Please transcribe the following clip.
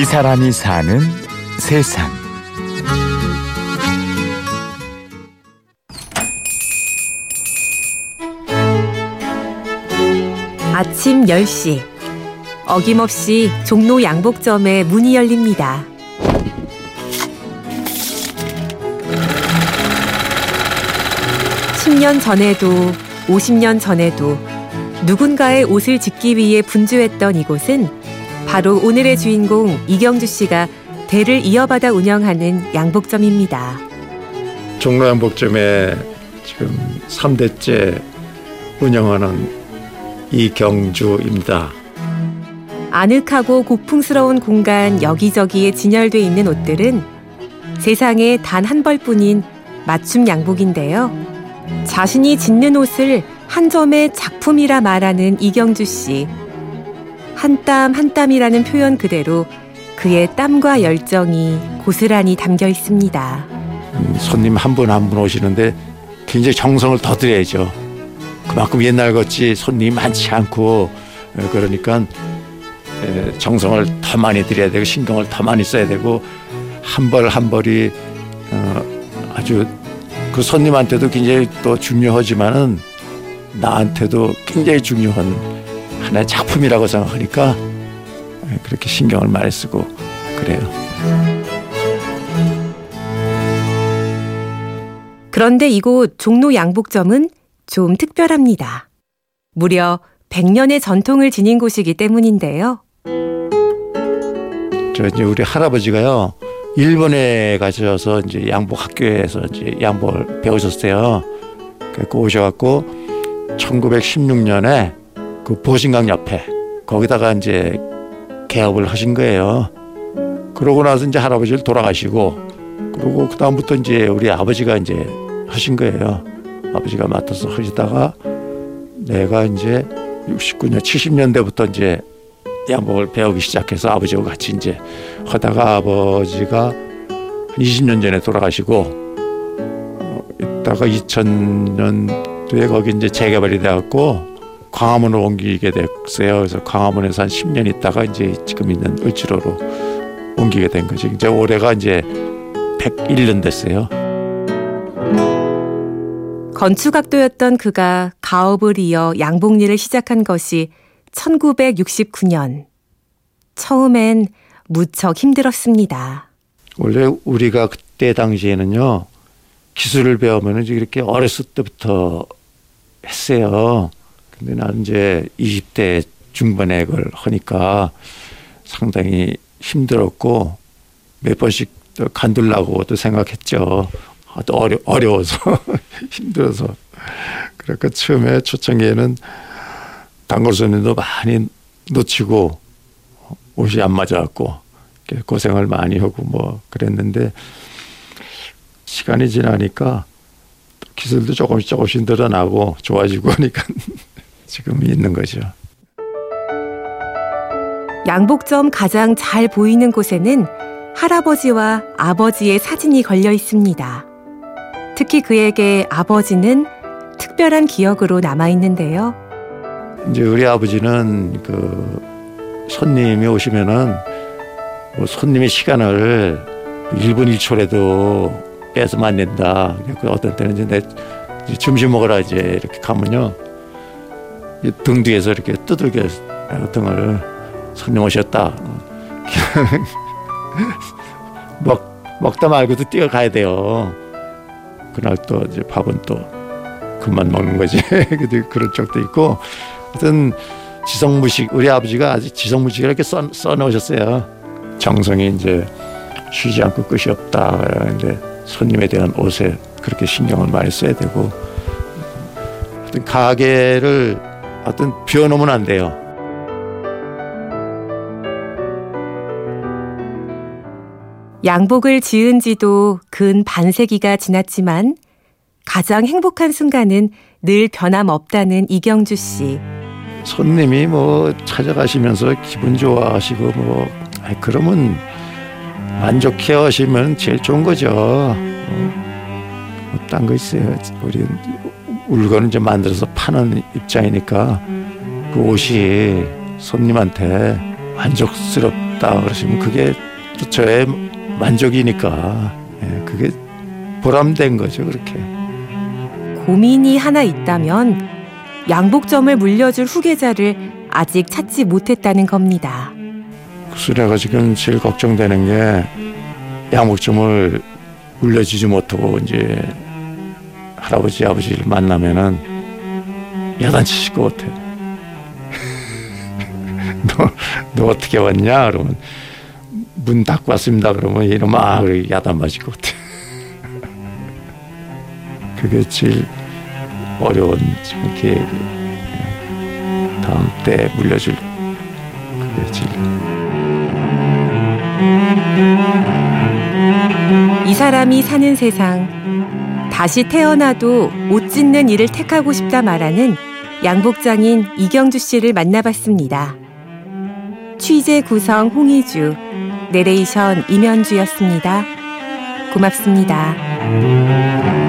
이 사람이 사는 세상. 아침 10시. 어김없이 종로 양복점에 문이 열립니다. (10년) 전에도 (50년) 전에도 누군가의 옷을 짓기 위해 분주했던 이곳은 바로 오늘의 주인공 이경주 씨가 대를 이어받아 운영하는 양복점입니다. 종로 양복점에 지금 3대째 운영하는 이경주입니다. 아늑하고 고풍스러운 공간 여기저기에 진열돼 있는 옷들은 세상에 단 한 벌뿐인 맞춤 양복인데요. 자신이 짓는 옷을 한 점의 작품이라 말하는 이경주 씨. 한 땀 한 땀이라는 표현 그대로 그의 땀과 열정이 고스란히 담겨 있습니다. 음, 손님 한 분 한 분 오시는데 굉장히 정성을 더 들여야죠. 그만큼 옛날 같이 손님이 많지 않고 어, 그러니까 정성을 더 많이 들여야 되고 신경을 더 많이 써야 되고 한 벌 한 벌이 어, 아주 그 손님한테도 굉장히 또 중요하지만은 나한테도 굉장히 중요한 하나의 작품이라고 생각하니까 그렇게 신경을 많이 쓰고 그래요. 그런데 이곳 종로 양복점은 좀 특별합니다. 무려 100년의 전통을 지닌 곳이기 때문인데요. 저 이제 우리 할아버지가요. 일본에 가셔서 이제 양복 학교에서 이제 양복을 배우셨어요. 그 오셔갖고 1916년에 그 보신강 옆에 거기다가 이제 개업을 하신 거예요. 그러고 나서 이제 할아버지를 돌아가시고 그리고 그 다음부터 이제 우리 아버지가 이제 하신 거예요. 아버지가 맡아서 하시다가 내가 이제 69년 70년대부터 이제 양복을 배우기 시작해서 아버지와 같이 이제 하다가 아버지가 20년 전에 돌아가시고 어, 있다가 2000년도에 거기 이제 재개발이 돼갖고 광화문으로 옮기게 됐어요. 그래서 광화문에서 한 10년 있다가 이제 지금 있는 을지로로 옮기게 된 거지. 이제 올해가 이제 101년 됐어요. 건축학도였던 그가 가업을 이어 양복일을 시작한 것이 1969년. 처음엔 무척 힘들었습니다. 원래 우리가 그때 당시에는요, 기술을 배우면 이렇게 어렸을 때부터 했어요. 근데 나는 이제 20대 중반에 그걸 하니까 상당히 힘들었고 몇 번씩 간둘라고도 생각했죠. 또 어려, 어려워서 힘들어서 그러니까 처음에 초창기에는 단골 손님도 많이 놓치고 옷이 안 맞아갖고 고생을 많이 하고 뭐 그랬는데 시간이 지나니까 기술도 조금씩 조금씩 늘어나고 좋아지고 하니까 지금 있는 거죠. 양복점 가장 잘 보이는 곳에는 할아버지와 아버지의 사진이 걸려 있습니다. 특히 그에게 아버지는 특별한 기억으로 남아 있는데요. 이제 우리 아버지는 그 손님이 오시면은 뭐 손님의 시간을 1분 1초라도 뺏으면 안 된다. 그 어떤 때는 이제 내 점심 먹으라 이제 이렇게 가면요. 등 뒤에서 이렇게 두들겨 등을 손님 오셨다. 먹, 먹다 말고도 뛰어가야 돼요. 그날 또 이제 밥은 또 그만 먹는 거지. 그런 적도 있고, 하여튼 지성무식 우리 아버지가 아주 지성무식 이렇게 써, 써놓으셨어요. 정성이 이제 쉬지 않고 끝이 없다. 근데 손님에 대한 옷에 그렇게 신경을 많이 써야 되고, 가게를 하여튼 비워놓으면 안 돼요. 양복을 지은 지도 근 반세기가 지났지만 가장 행복한 순간은 늘 변함없다는 이경주 씨. 손님이 뭐 찾아가시면서 기분 좋아하시고 뭐 그러면 만족해 하시면 제일 좋은 거죠. 어, 뭐 딴거 있어요. 우리 물건을 이제 만들어서 파는 입장이니까 그 옷이 손님한테 만족스럽 했다 그러시면 그게 또 저의 만족이니까 예, 그게 보람된 거죠 그렇게. 고민이 하나 있다면 양복점을 물려줄 후계자를 아직 찾지 못했다는 겁니다. 내가 지금 제일 걱정되는 게 양복점을 물려주지 못하고 이제 할아버지 아버지를 만나면은 야단치실 것 같아. 너, 너 어떻게 왔냐? 그러면 문 닫고 왔습니다. 그러면 이러면 아, 야단 맞을 것 같아. 그게 제일 어려운 계획. 다음 때 물려줄 그게 제일. 이 사람이 사는 세상. 다시 태어나도 옷 찢는 일을 택하고 싶다 말하는 양복장인 이경주 씨를 만나봤습니다. 취재 구성 홍희주, 내레이션 임현주였습니다. 고맙습니다.